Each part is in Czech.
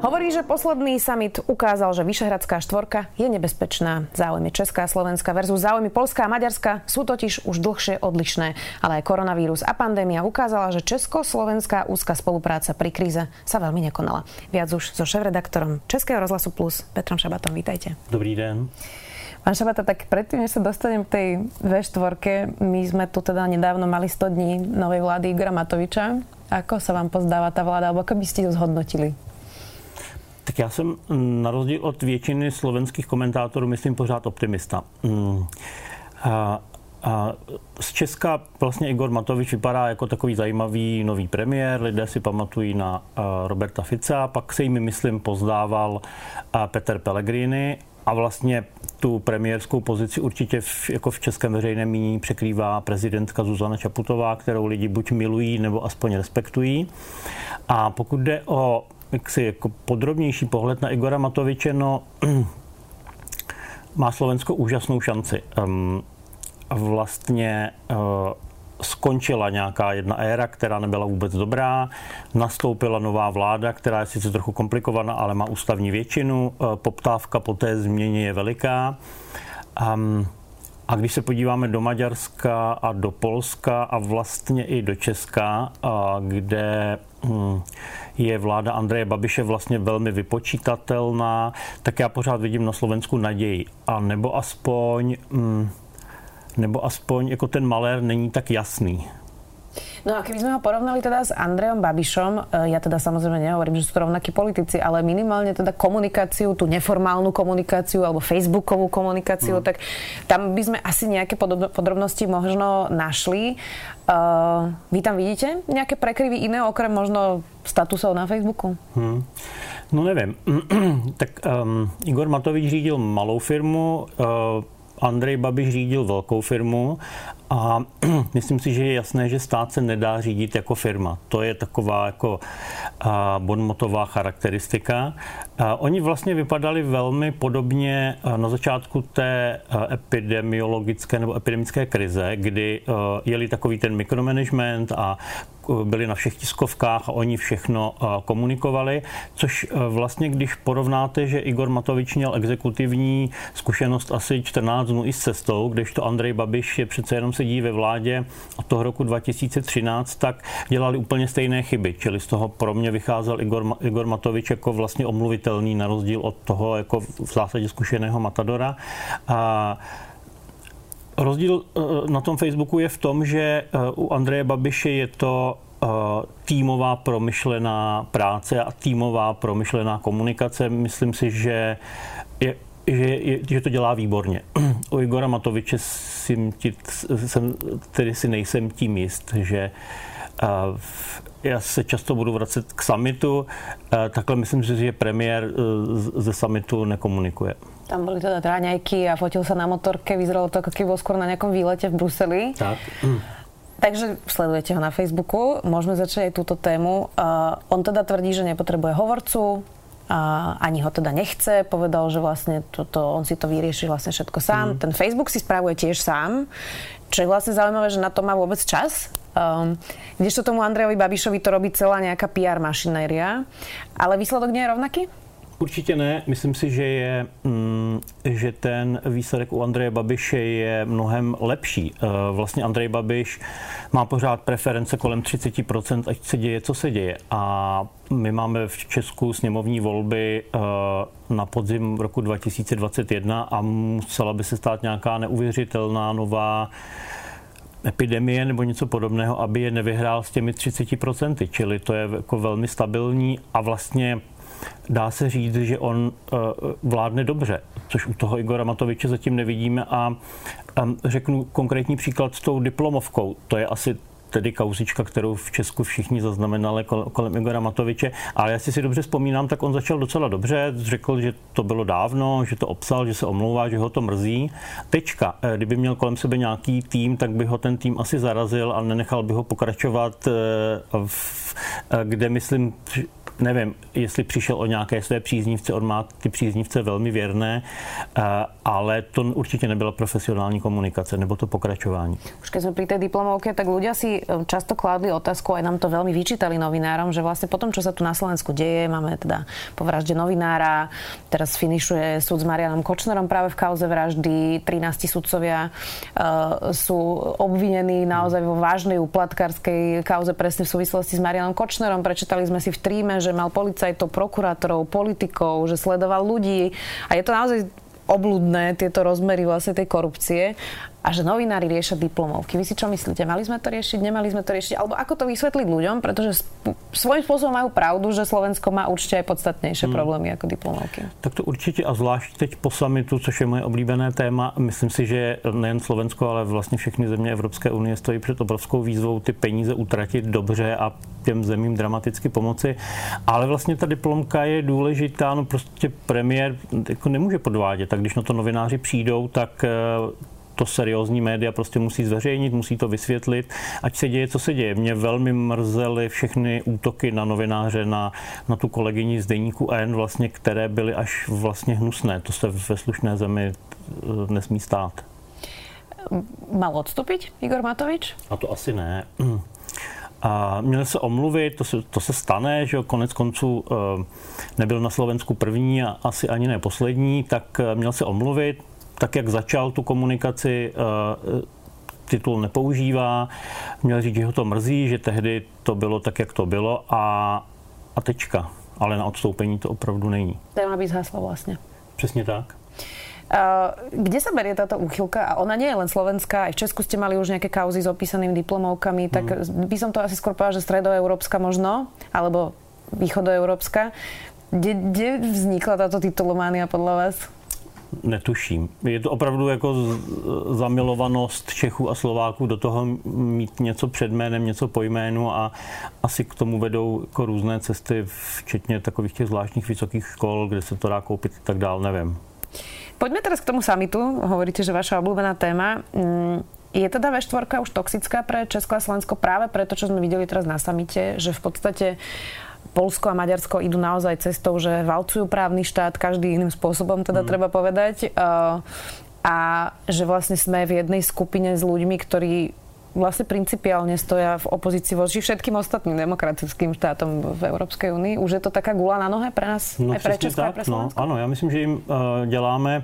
Hovorí, že posledný summit ukázal, že Vyšehradská štvorka je nebezpečná. Záujmy Česká, Slovenská versus záujmy Polská a Maďarska sú totiž už dlhšie odlišné. Ale aj koronavírus a pandémia ukázala, že Česko-Slovenská úzka spolupráca pri kríze sa veľmi nekonala. Viac už so šéf-redaktorom Českého rozhlasu Plus Petrom Šabatom. Vítajte. Dobrý den. Pán Šabata, tak predtým, než sa dostanem k tej V4, my sme tu teda nedávno mali 100 dní novej vlády Igora Matoviča. Ako sa vám pozdáva tá vláda, alebo ako by ste ju zhodnotili? Tak já jsem na rozdíl od většiny slovenských komentátorů, myslím, pořád optimista. Mm. A, a z Česka vlastně Igor Matovič vypadá jako takový zajímavý nový premiér. Lidé si pamatují na Roberta Fica, pak se jim, myslím, pozdával Peter Pellegrini a vlastně tu premiérskou pozici určitě v, jako v českém veřejném míní překrývá prezidentka Zuzana Čaputová, kterou lidi buď milují, nebo aspoň respektují. A pokud jde o jaksi jako podrobnější pohled na Igora Matoviče, no má Slovensko úžasnou šanci. Um, vlastně uh, skončila nějaká jedna éra, která nebyla vůbec dobrá, nastoupila nová vláda, která je sice trochu komplikovaná, ale má ústavní většinu, uh, poptávka po té změně je veliká. Um, a když se podíváme do Maďarska a do Polska a vlastně i do Česka, kde hm, je vláda Andreje Babiše vlastně velmi vypočítatelná, tak já pořád vidím na Slovensku naději. A nebo aspoň, hm, nebo aspoň jako ten malér není tak jasný. No a keby sme ho porovnali teda s Andrejom Babišom, e, ja teda samozrejme nehovorím, že sú to rovnakí politici, ale minimálne teda komunikáciu, tú neformálnu komunikáciu alebo facebookovú komunikáciu, mm. tak tam by sme asi nejaké podrobnosti možno našli. Uh, vy tam vidíte nejaké prekryvy iné, okrem možno statusov na Facebooku? Hmm. No nevím. tak um, Igor Matovič řídil malou firmu, uh, Andrej Babiš řídil velkou firmu a myslím si, že je jasné, že stát se nedá řídit jako firma. To je taková jako bonmotová charakteristika. Oni vlastně vypadali velmi podobně na začátku té epidemiologické nebo epidemické krize, kdy jeli takový ten mikromanagement a byli na všech tiskovkách a oni všechno komunikovali, což vlastně, když porovnáte, že Igor Matovič měl exekutivní zkušenost asi 14 dnů i s cestou, kdežto Andrej Babiš je přece jenom sedí ve vládě od toho roku 2013, tak dělali úplně stejné chyby. Čili z toho pro mě vycházel Igor, Igor Matovič jako vlastně omluvitelný na rozdíl od toho jako v zásadě zkušeného Matadora. A Rozdíl eh, na tom Facebooku je v tom, že eh, u Andreje Babiše je to eh, týmová promyšlená práce a týmová promyšlená komunikace. Myslím si, že je že, že to dělá výborně. U Igora Matoviče si, jsem, tedy si nejsem tím jist, že já se často budu vracet k summitu, takhle myslím si, že premiér ze summitu nekomunikuje. Tam boli teda dráňajky a fotil sa na motorke. Vyzeralo to, ako keby bol skôr na nejakom výlete v Bruseli. Tak. Takže sledujete ho na Facebooku. Môžeme začať aj túto tému. Uh, on teda tvrdí, že nepotrebuje hovorcu, a ani ho teda nechce. Povedal, že vlastne toto, on si to vyrieši vlastne všetko sám. Mm. Ten Facebook si spravuje tiež sám, čo je vlastne zaujímavé, že na to má vôbec čas. Um, kdežto tomu Andrejovi Babišovi to robí celá nejaká PR mašinéria. Ale výsledok nie je rovnaký? Určitě ne. Myslím si, že, je, mm, že ten výsledek u Andreje Babiše je mnohem lepší. Eh, vlastně Andrej Babiš má pořád preference kolem 30%, ať se děje, co se děje. A my máme v Česku sněmovní volby eh, na podzim roku 2021 a musela by se stát nějaká neuvěřitelná nová epidemie nebo něco podobného, aby je nevyhrál s těmi 30%. Čili to je jako velmi stabilní a vlastně dá se říct, že on eh, vládne dobře, což u toho Igora Matoviče zatím nevidíme a řeknu konkrétní příklad s tou diplomovkou. To je asi tedy kauzička, kterou v Česku všichni zaznamenali kolem Igora Matoviče. Ale jestli si dobře vzpomínám, tak on začal docela dobře. Řekl, že to bylo dávno, že to obsal, že se omlouvá, že ho to mrzí. Tečka. Eh, kdyby měl kolem sebe nějaký tým, tak by ho ten tým asi zarazil a nenechal by ho pokračovat, kde myslím, nevím, jestli přišel o nějaké své příznivce, on má ty příznivce velmi věrné, eh, ale to určitě nebyla profesionální komunikace nebo to pokračování. Už keď sme pri tej diplomovke, tak ľudia si eh, často kládli otázku, aj nám to veľmi vyčítali novinárom, že vlastne potom, čo sa tu na Slovensku deje, máme teda po vražde novinára, teraz finišuje súd s Marianom Kočnerom práve v kauze vraždy, 13 sudcovia uh, sú obvinení naozaj vo vážnej uplatkárskej kauze presne v súvislosti s Marianom Kočnerom. Prečítali sme si v tríme, že že mal policajtov, prokurátorov, politikov, že sledoval ľudí. A je to naozaj obludné, tieto rozmery vlastne tej korupcie a že novinári riešia diplomovky. Vy si čo myslíte? Mali sme to riešiť, nemali sme to riešiť? Alebo ako to vysvetliť ľuďom? Pretože svojím spôsobom majú pravdu, že Slovensko má určitě aj podstatnější hmm. problémy jako diplomovky. Tak to určitě a zvlášť teď po samitu, což je moje oblíbené téma. Myslím si, že nejen Slovensko, ale vlastně všechny země Evropské unie stojí před obrovskou výzvou ty peníze utratit dobře a těm zemím dramaticky pomoci. Ale vlastně ta diplomka je důležitá, no prostě premiér jako nemůže podvádět. Tak když na to novináři přijdou, tak eh, to seriózní média prostě musí zveřejnit, musí to vysvětlit, ať se děje, co se děje. Mě velmi mrzely všechny útoky na novináře, na, na tu kolegyni z deníku N, vlastně, které byly až vlastně hnusné. To se ve slušné zemi eh, nesmí stát. Mal odstupit Igor Matovič? A to asi ne. A měl se omluvit, to se, to se stane, že konec konců eh, nebyl na Slovensku první a asi ani ne poslední, tak eh, měl se omluvit, tak, jak začal tu komunikaci, eh, titul nepoužívá. Měl říct, že ho to mrzí, že tehdy to bylo tak, jak to bylo a, a tečka. Ale na odstoupení to opravdu není. To má být zhaslo vlastně. Přesně tak. Uh, kde sa berie táto úchylka? A ona nie je len slovenská, aj v Česku ste mali už nejaké kauzy s opísanými diplomovkami, tak mm. by som to asi skôr povedala, že stredoeurópska možno, alebo východoeurópska. Kde, kde vznikla táto titulománia podľa vás? Netuším. Je to opravdu jako zamilovanost Čechů a Slováků do toho mít něco před jménem, něco po jménu a asi k tomu vedou jako různé cesty, včetně takových těch zvláštních vysokých škol, kde se to dá koupit a tak dál, nevím. Pojďme teraz k tomu samitu. Hovoríte, že vaša obľúbená téma. Mm, je teda V4 už toxická pre Česko a Slovensko práve preto, čo sme videli teraz na samite, že v podstate Polsko a Maďarsko idú naozaj cestou, že valcujú právny štát každý iným spôsobom, teda mm. treba povedať. A že vlastne sme v jednej skupine s ľuďmi, ktorí vlastne principiálne stoja v opozícii voči všetkým ostatným demokratickým štátom v Evropské unii. Už je to taká gula na nohe pro nás, no, pro Česko tak, a pro no, Ano, já myslím, že jim uh, děláme,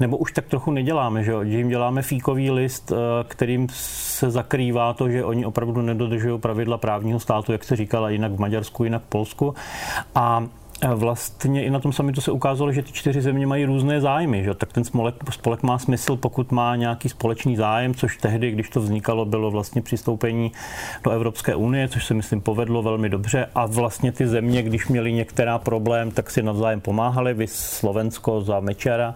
nebo už tak trochu neděláme, že, že jim děláme fíkový list, uh, kterým se zakrývá to, že oni opravdu nedodržují pravidla právního státu, jak se říkala, jinak v Maďarsku, jinak v Polsku. A Vlastně i na tom samitu se ukázalo, že ty čtyři země mají různé zájmy. Že? Tak ten spolek, spolek má smysl, pokud má nějaký společný zájem, což tehdy, když to vznikalo, bylo vlastně přistoupení do Evropské unie, což se myslím povedlo velmi dobře. A vlastně ty země, když měli některá problém, tak si navzájem pomáhali, vy Slovensko za Mečera.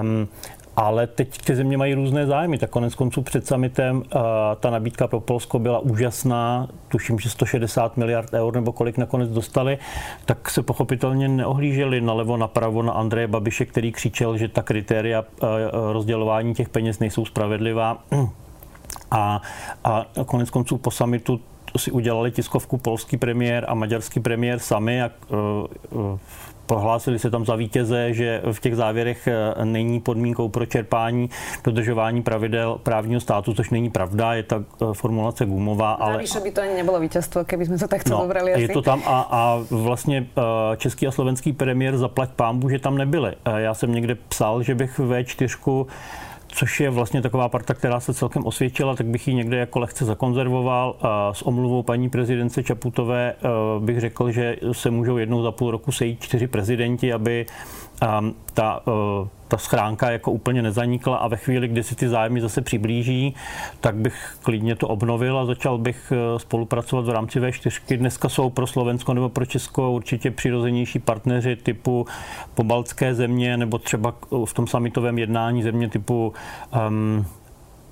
Um, ale teď ty země mají různé zájmy. Tak konec konců před summitem uh, ta nabídka pro Polsko byla úžasná. Tuším, že 160 miliard eur nebo kolik nakonec dostali. Tak se pochopitelně neohlíželi nalevo napravo na Andreje Babiše, který křičel, že ta kritéria uh, rozdělování těch peněz nejsou spravedlivá. A, a konec konců po summitu si udělali tiskovku polský premiér a maďarský premiér sami a uh, uh, Prohlásili se tam za vítěze, že v těch závěrech eh, není podmínkou pro čerpání dodržování pravidel právního státu, což není pravda, je ta eh, formulace gumová. Ale Navíc by to ani nebylo vítězstvo, kdyby jsme to takto no, dobrali. Asi. Je to tam a, a vlastně eh, český a slovenský premiér zaplať pámbu, že tam nebyli. Já jsem někde psal, že bych V4 což je vlastně taková parta, která se celkem osvědčila, tak bych ji někde jako lehce zakonzervoval. A s omluvou paní prezidence Čaputové eh, bych řekl, že se můžou jednou za půl roku sejít čtyři prezidenti, aby ta, eh, ta schránka jako úplně nezanikla a ve chvíli, kdy si ty zájmy zase přiblíží, tak bych klidně to obnovil a začal bych eh, spolupracovat v rámci V4. Dneska jsou pro Slovensko nebo pro Česko určitě přirozenější partneři typu pobaltské země nebo třeba v tom samitovém jednání země typu um,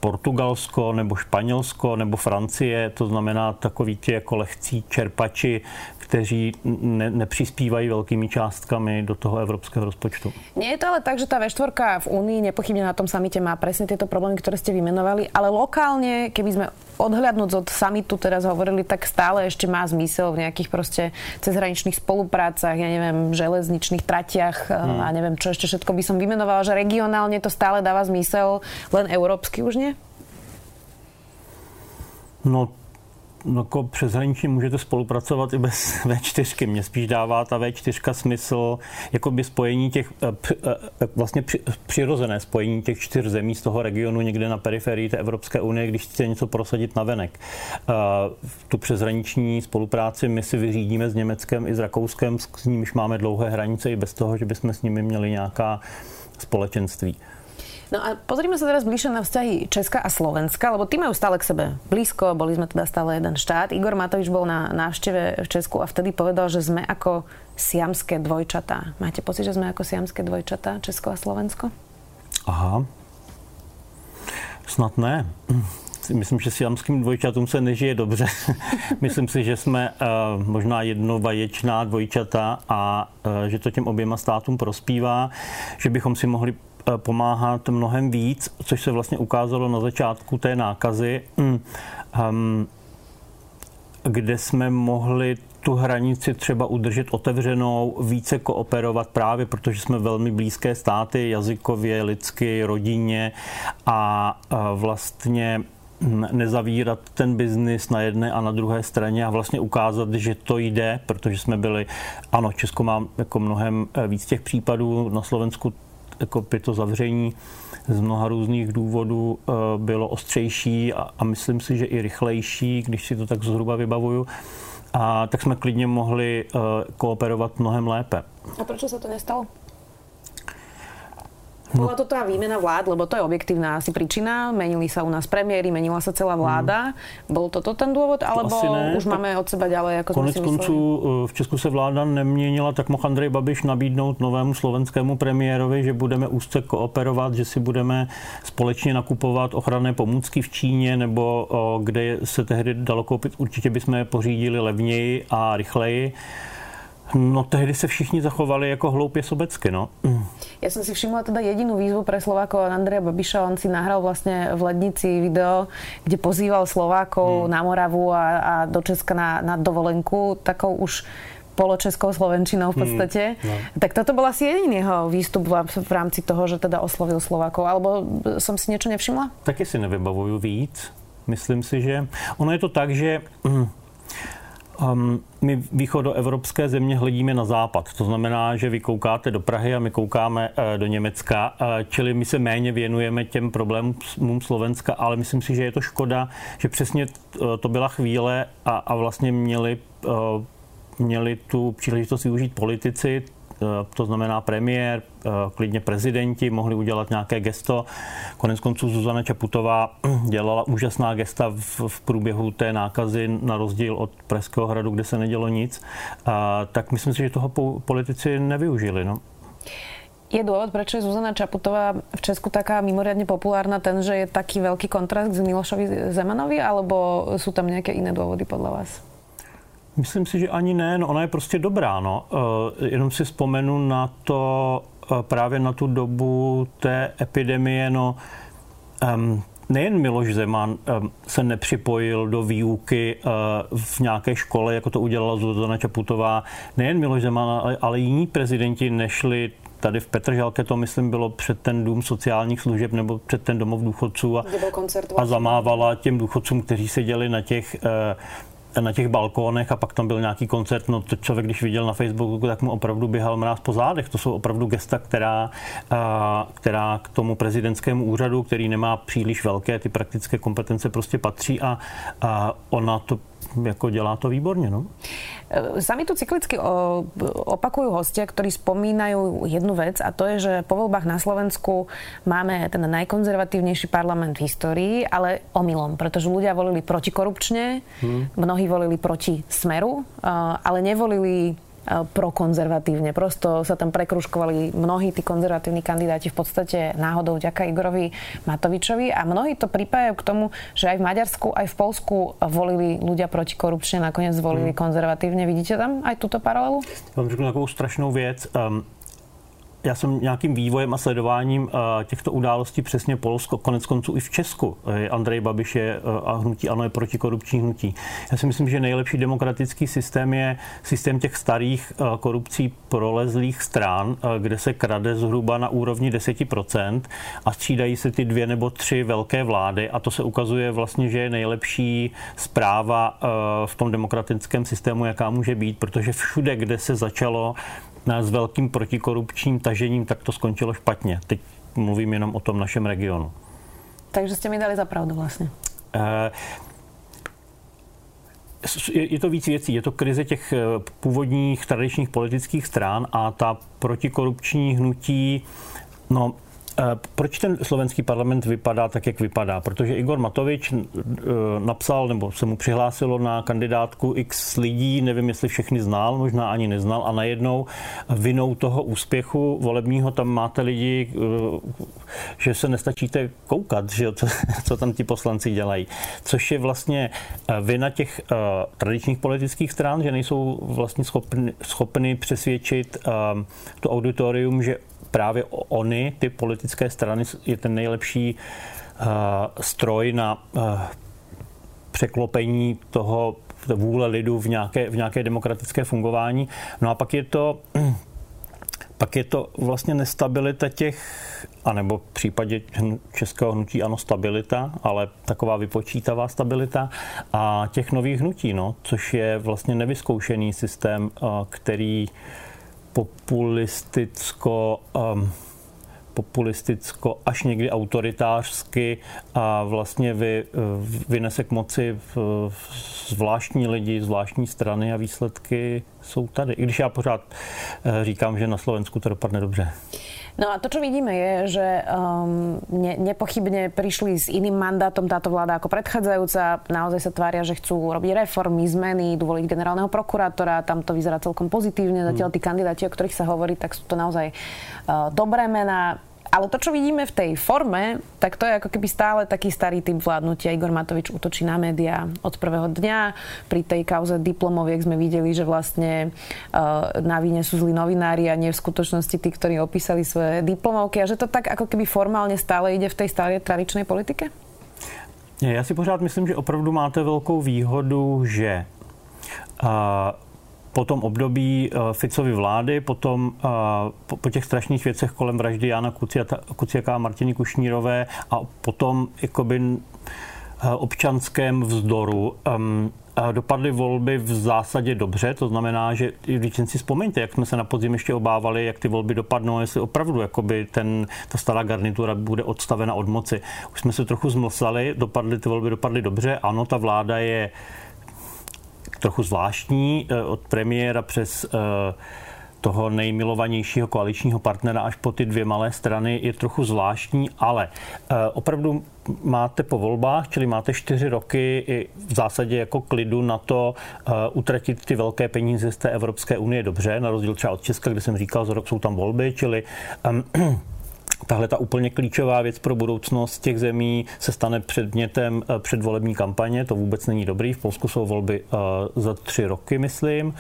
Portugalsko nebo Španělsko nebo Francie, to znamená takový ti jako lehcí čerpači, kteří ne, nepřispívají velkými částkami do toho evropského rozpočtu. Nie je to ale tak, že tá V4 v Únii nepochybne na tom samite má presne tieto problémy, ktoré ste vymenovali, ale lokálne, keby sme odhľadnúť od samitu teraz hovorili, tak stále ešte má zmysel v nejakých proste cezhraničných spoluprácach, ja neviem, železničných tratiach hmm. a neviem, čo ešte všetko by som vymenovala, že regionálne to stále dáva zmysel, len európsky už nie? No, jako přeshraničně můžete spolupracovat i bez V4. Mně spíš dává ta V4 smysl jako by spojení těch, eh, eh, vlastně přirozené spojení těch čtyř zemí z toho regionu někde na periferii té Evropské unie, když chcete něco prosadit na venek. Eh, tu přeshraniční spolupráci my si vyřídíme s Německem i s Rakouskem, s nimiž máme dlouhé hranice i bez toho, že bychom s nimi měli nějaká společenství. No a pozrime sa teraz bližšie na vzťahy Česka a Slovenska, lebo tí majú stále k sebe blízko, boli sme teda stále jeden štát. Igor Matovič bol na návšteve v Česku a vtedy povedal, že sme ako siamské dvojčatá. Máte pocit, že sme ako siamské dvojčatá, Česko a Slovensko? Aha. Snad ne. Myslím, že siamským dvojčatům se nežije dobře. Myslím si, že jsme uh, možná jednovaječná dvojčata a uh, že to těm oběma státům prospívá, že bychom si mohli pomáhat mnohem víc, což se vlastně ukázalo na začátku té nákazy, um, kde jsme mohli tu hranici třeba udržet otevřenou, více kooperovat právě, protože jsme velmi blízké státy jazykově, lidsky, rodině a vlastně hm, nezavírat ten biznis na jedné a na druhé straně a vlastně ukázat, že to jde, protože jsme byli, ano, Česko má jako mnohem eh, víc těch případů, na Slovensku jako by to zavření z mnoha různých důvodů eh, bylo ostřejší a, a myslím si, že i rychlejší, když si to tak zhruba vybavuju. A tak jsme klidně mohli uh, kooperovat mnohem lépe. A proč se to nestalo? Bola to tá výmena vlád, lebo to je objektívna asi príčina. Menili sa u nás premiéry, menila sa celá vláda. Hmm. Bol toto ten dôvod, alebo to už máme od seba ďalej, ako Konec konců eh, v Česku se vláda neměnila, tak mohl Andrej Babiš nabídnout novému slovenskému premiérovi, že budeme úzce kooperovat, že si budeme společně nakupovat ochranné pomůcky v Číně, nebo kde se tehdy dalo koupit, určitě bychom je pořídili levněji a rychleji. No tehdy se všichni zachovali jako hloupě sobecky, no. Ja som si všimla teda jedinú výzvu pre Slovákov a Andreja Babiša. On si nahral vlastne v Lednici video, kde pozýval Slovákov hmm. na Moravu a, a do Česka na, na dovolenku takou už poločeskou slovenčinou v hmm. podstate. Hmm, no. Tak toto bol asi jediný jeho výstup v, v rámci toho, že teda oslovil Slovákov. Alebo som si niečo nevšimla? Taky si nevybavuju víc. Myslím si, že ono je to tak, že Um, my východoevropské země hledíme na západ. To znamená, že vy koukáte do Prahy a my koukáme uh, do Německa, uh, čili my se méně věnujeme těm problémům Slovenska, ale myslím si, že je to škoda, že přesně uh, to byla chvíle a, a vlastně měli, měli tu příležitost využít politici, Eh, to znamená premiér, eh, klidně prezidenti mohli udělat nějaké gesto. Konec konců Zuzana Čaputová dělala úžasná gesta v, průběhu té nákazy, na rozdíl od Pražského hradu, kde se nedělo nic. Tak myslím si, že toho politici nevyužili. No. Je dôvod, prečo je Zuzana Čaputová v Česku taká mimoriadne populárna, ten, že je taký veľký kontrast k Milošovi Zemanovi, alebo sú tam nejaké iné dôvody podľa vás? Myslím si, že ani ne, no ona je prostě dobrá, no. E, jenom si vzpomenu na to, e, právě na tu dobu té epidemie, no, um, nejen Miloš Zeman um, se nepřipojil do výuky uh, v nějaké škole, jako to udělala Zuzana Čaputová. Nejen Miloš Zeman, ale, ale jiní prezidenti nešli tady v Petržalke to, myslím, bylo před ten dům sociálních služeb nebo před ten domov důchodců a, a zamávala těm důchodcům, kteří seděli na těch uh, na těch balkónech a pak tam byl nějaký koncert, no to člověk, když viděl na Facebooku, tak mu opravdu běhal mráz po zádech. To jsou opravdu gesta, která, která k tomu prezidentskému úřadu, který nemá příliš velké ty praktické kompetence, prostě patří a, a ona to jako dělá to výborně. No. Sami tu cyklicky opakujú hostia, ktorí spomínajú jednu vec a to je, že po voľbách na Slovensku máme ten najkonzervatívnejší parlament v histórii, ale omylom, pretože ľudia volili protikorupčne, hmm. mnohí volili proti smeru, ale nevolili prokonzervatívne. Prosto sa tam prekruškovali mnohí tí konzervatívni kandidáti v podstate náhodou ďaká Igorovi Matovičovi a mnohí to pripájajú k tomu, že aj v Maďarsku, aj v Polsku volili ľudia protikorupčne, nakoniec zvolili hmm. konzervatívne. Vidíte tam aj túto paralelu? Vám řeknu takovou strašnou věc. Um, já jsem nějakým vývojem a sledováním eh, těchto událostí přesně Polsko, konec konců i v Česku. Eh, Andrej Babiš je eh, a hnutí ano je protikorupční hnutí. Já si myslím, že nejlepší demokratický systém je systém těch starých korupcí prolezlých stran, kde se krade zhruba na úrovni 10% a střídají se ty dvě nebo tři velké vlády a to se ukazuje vlastně, že je nejlepší zpráva v tom demokratickém systému, jaká může být, protože všude, kde se začalo s velkým protikorupčním tažením, tak to skončilo špatně. Teď mluvím jenom o tom našem regionu. Takže jste mi dali za pravdu vlastně. Eh, je to víc věcí. Je to krize těch eh, původních tradičních politických stran a ta protikorupční hnutí, no proč ten slovenský parlament vypadá tak, jak vypadá? Protože Igor Matovič eh, napsal, nebo se mu přihlásilo na kandidátku x lidí, nevím, jestli všechny znal, možná ani neznal, a najednou vinou toho úspěchu volebního tam máte lidi, eh, že se nestačíte koukat, že co, co tam ti poslanci dělají. Což je vlastně vina těch tradičních politických stran, že nejsou vlastně schopni, schopni přesvědčit to auditorium, že právě oni, ty politické strany, je ten nejlepší uh, stroj na uh, překlopení toho vůle lidu v nějaké, v nějaké demokratické fungování. No a pak je to pak je to vlastně nestabilita těch, anebo v případě českého hnutí ano stabilita, ale taková vypočítavá stabilita a těch nových hnutí, no, což je vlastně nevyzkoušený systém, který populisticko um, populisticko až někdy autoritářsky a vlastně vy, vynese k moci zvláštní lidi, zvláštní strany a výsledky jsou tady. I když já pořád eh, říkám, že na Slovensku to dopadne dobře. No a to, čo vidíme, je, že um, ne, nepochybne prišli s iným mandátom táto vláda ako predchádzajúca. Naozaj sa tvária, že chcú robiť reformy, zmeny, idú voliť generálneho prokurátora. Tam to vyzerá celkom pozitívne. Zatiaľ tí kandidáti, o ktorých sa hovorí, tak sú to naozaj uh, dobré mená ale to, čo vidíme v tej forme, tak to je ako keby stále taký starý typ vládnutia. Igor Matovič útočí na médiá od prvého dňa. Pri tej kauze diplomoviek sme videli, že vlastne uh, na víne sú zlí novinári a nie v skutočnosti tí, ktorí opísali svoje diplomovky a že to tak ako keby formálne stále ide v tej starej tradičnej politike? Já si pořád myslím, že opravdu máte velkou výhodu, že uh, po tom období eh, Ficovy vlády, potom eh, po, po těch strašných věcech kolem vraždy Jana Kuciaka a Martiny Kušnírové a potom jakoby eh, občanském vzdoru dopadly volby v zásadě dobře, to znamená, že když si vzpomeňte, jak jsme se na podzim ještě obávali, jak ty volby dopadnou, jestli opravdu jakoby ten, ta stará garnitura bude odstavena od moci. Už jsme se trochu zmlsali, dopadly ty volby dopadly dobře, ano, ta vláda je trochu zvláštní eh, od premiéra přes eh, toho nejmilovanějšího koaličního partnera až po ty dvě malé strany je trochu zvláštní, ale eh, opravdu máte po volbách, čili máte čtyři roky v zásadě jako klidu na to utratit ty velké peníze z té Evropské unie. Dobře, na rozdíl třeba od Česka, kde jsem říkal, za rok jsou tam volby, čili um, tahle ta úplně klíčová věc pro budoucnost těch zemí se stane předmětem eh, předvolební kampaně. To vůbec není dobrý. V Polsku jsou volby eh, za tři roky, myslím,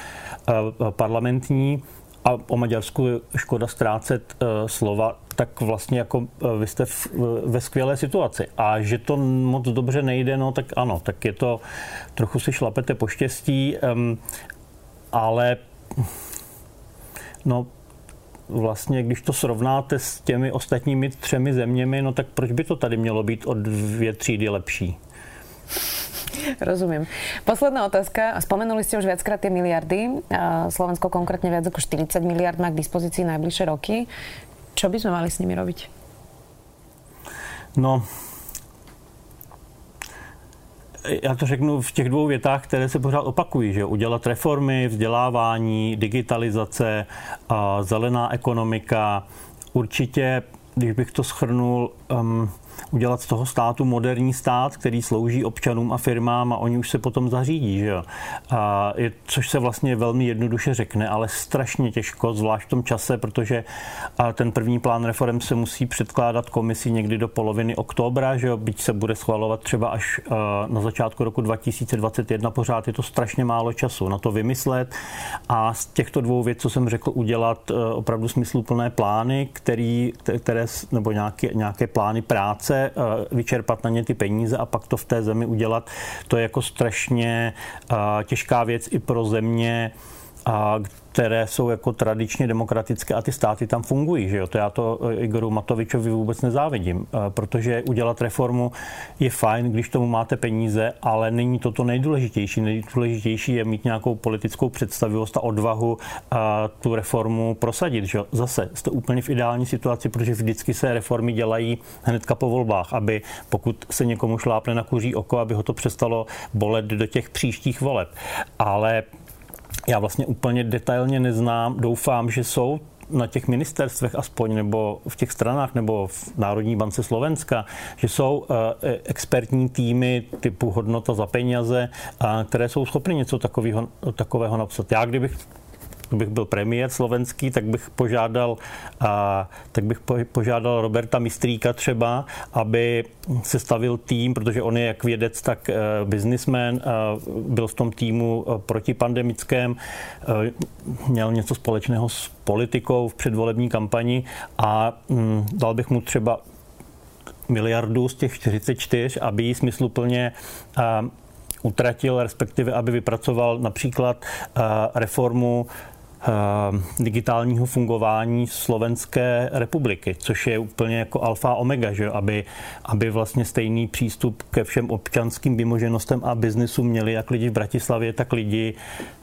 eh, parlamentní. A o Maďarsku je škoda ztrácet slova, tak vlastně jako vy jste ve skvělé situaci. A že to moc dobře nejde, no tak ano, tak je to, trochu si šlapete po štěstí, ale no vlastně, když to srovnáte s těmi ostatními třemi zeměmi, no tak proč by to tady mělo být o dvě třídy lepší? Rozumím. Posledná otázka. Spomenuli ste už viackrát tie miliardy. Slovensko konkrétne viac ako 40 miliard má k dispozícii najbližšie roky. Čo by sme mali s nimi robiť? No, já to řeknu v těch dvou větách, které se pořád opakují, že udělat reformy, vzdělávání, digitalizace, zelená ekonomika, určitě když bych to schrnul, um, udělat z toho státu moderní stát, který slouží občanům a firmám a oni už se potom zařídí. Že? A je, což se vlastně velmi jednoduše řekne, ale strašně těžko, zvlášť v tom čase, protože ten první plán reform se musí předkládat komisi někdy do poloviny oktobra, že jo? byť se bude schvalovat třeba až na začátku roku 2021, pořád je to strašně málo času na to vymyslet a z těchto dvou věcí, co jsem řekl, udělat opravdu smysluplné plány, který, které, nebo nějaké, nějaké plány práce, Eh, vyčerpat na ně ty peníze a pak to v té zemi udělat, to je jako strašně eh, těžká věc i pro země, které jsou jako tradičně demokratické a ty státy tam fungují. Že jo? To já to eh, Igoru Matovičovi vůbec nezávidím, eh, protože udělat reformu je fajn, když tomu máte peníze, ale není to to nejdůležitější. Nejdůležitější je mít nějakou politickou představivost a odvahu a tu reformu prosadit. Že? Zase jste úplně v ideální situaci, protože vždycky se reformy dělají hnedka po volbách, aby pokud se někomu šlápne na kuří oko, aby ho to přestalo bolet do těch příštích voleb. Ale já vlastně úplně detailně neznám. Doufám, že jsou na těch ministerstvech aspoň, nebo v těch stranách, nebo v Národní bance Slovenska, že jsou e, expertní týmy typu hodnota za peníze, které jsou schopny něco takového, takového napsat. Já kdybych kdybych byl premiér slovenský, tak bych požádal, a, tak bych požádal Roberta Mistríka třeba, aby se stavil tým, protože on je jak vědec, tak uh, businessman, byl v tom týmu uh, protipandemickém, uh, měl něco společného s politikou v předvolební kampani a um, dal bych mu třeba miliardu z těch 44, aby ji smysluplně utratil, respektive aby vypracoval například reformu digitálního fungování Slovenské republiky, což je úplně jako alfa omega, že? Aby, aby vlastně stejný přístup ke všem občanským vymoženostem a biznisu měli jak lidi v Bratislavě, tak lidi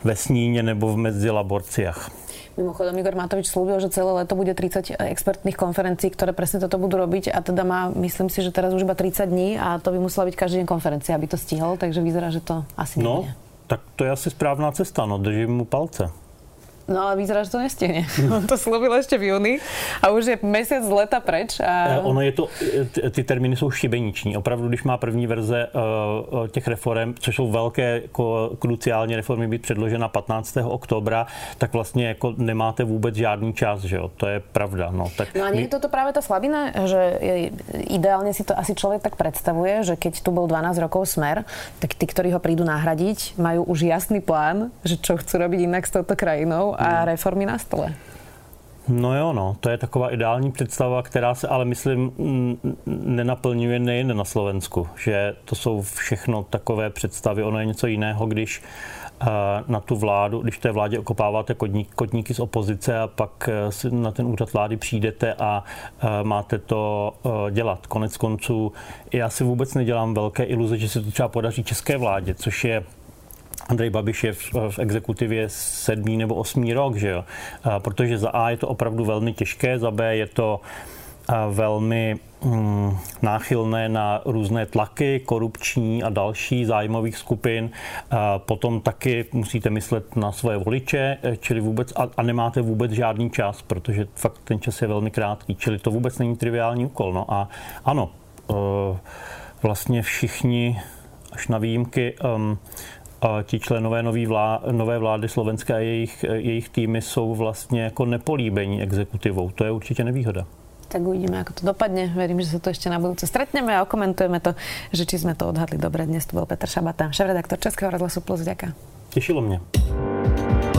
ve Sníně nebo v Medzilaborciach. Mimochodom, Igor Matovič slúbil, že celé leto bude 30 expertných konferencií, ktoré presne toto budú robiť a teda má, myslím si, že teraz už iba 30 dní a to by musela byť každý deň konferencia, aby to stihol, takže vyzerá, že to asi no, tak to je asi správná cesta, no držím mu palce. No ale vyzerá, že to nestihne. On to slovil ešte v júni a už je mesiac z leta preč. A... Eh, ono je to, eh, ty termíny jsou šibeniční. Opravdu, když má první verze uh, těch reform, což jsou velké kruciální reformy, být předložena 15. oktobra, tak vlastně jako nemáte vůbec žádný čas, že jo? To je pravda. No, tak no a nie je toto práve tá slabina, že ideálne si to asi človek tak predstavuje, že keď tu bol 12 rokov smer, tak tí, ktorí ho prídu nahradiť, majú už jasný plán, že čo chcú robiť inak s touto krajinou a hmm. reformy na stole. No jo, no, to je taková ideální představa, která se ale myslím nenaplňuje nejen na Slovensku, že to jsou všechno takové představy, ono je něco jiného, když eh, na tu vládu, když té vládě okopáváte kotník, kotníky z opozice a pak eh, si na ten úřad vlády přijdete a eh, máte to dělat. Konec konců já si vůbec nedělám velké iluze, že se to třeba podaří české vládě, což je Andrej Babiš je v, v exekutivě sedmý nebo osmý rok, že jo? Protože za A je to opravdu velmi těžké, za B je to velmi mm, náchylné na různé tlaky, korupční a další zájmových skupin. A potom taky musíte myslet na svoje voliče, čili vůbec a, a nemáte vůbec žádný čas, protože fakt ten čas je velmi krátký, čili to vůbec není triviální úkol. No a ano, e, vlastně všichni až na výjimky a ti členové nový vlá, nové vlády slovenské a jejich, jejich týmy jsou vlastně jako nepolíbení exekutivou. To je určitě nevýhoda. Tak uvidíme, ako to dopadne. Verím, že sa to ešte na budúce stretneme a okomentujeme to, že či sme to odhadli dobre. Dnes tu bol Petr Šabata, šéf-redaktor Českého rozhlasu Plus. Ďakujem. Tešilo mě.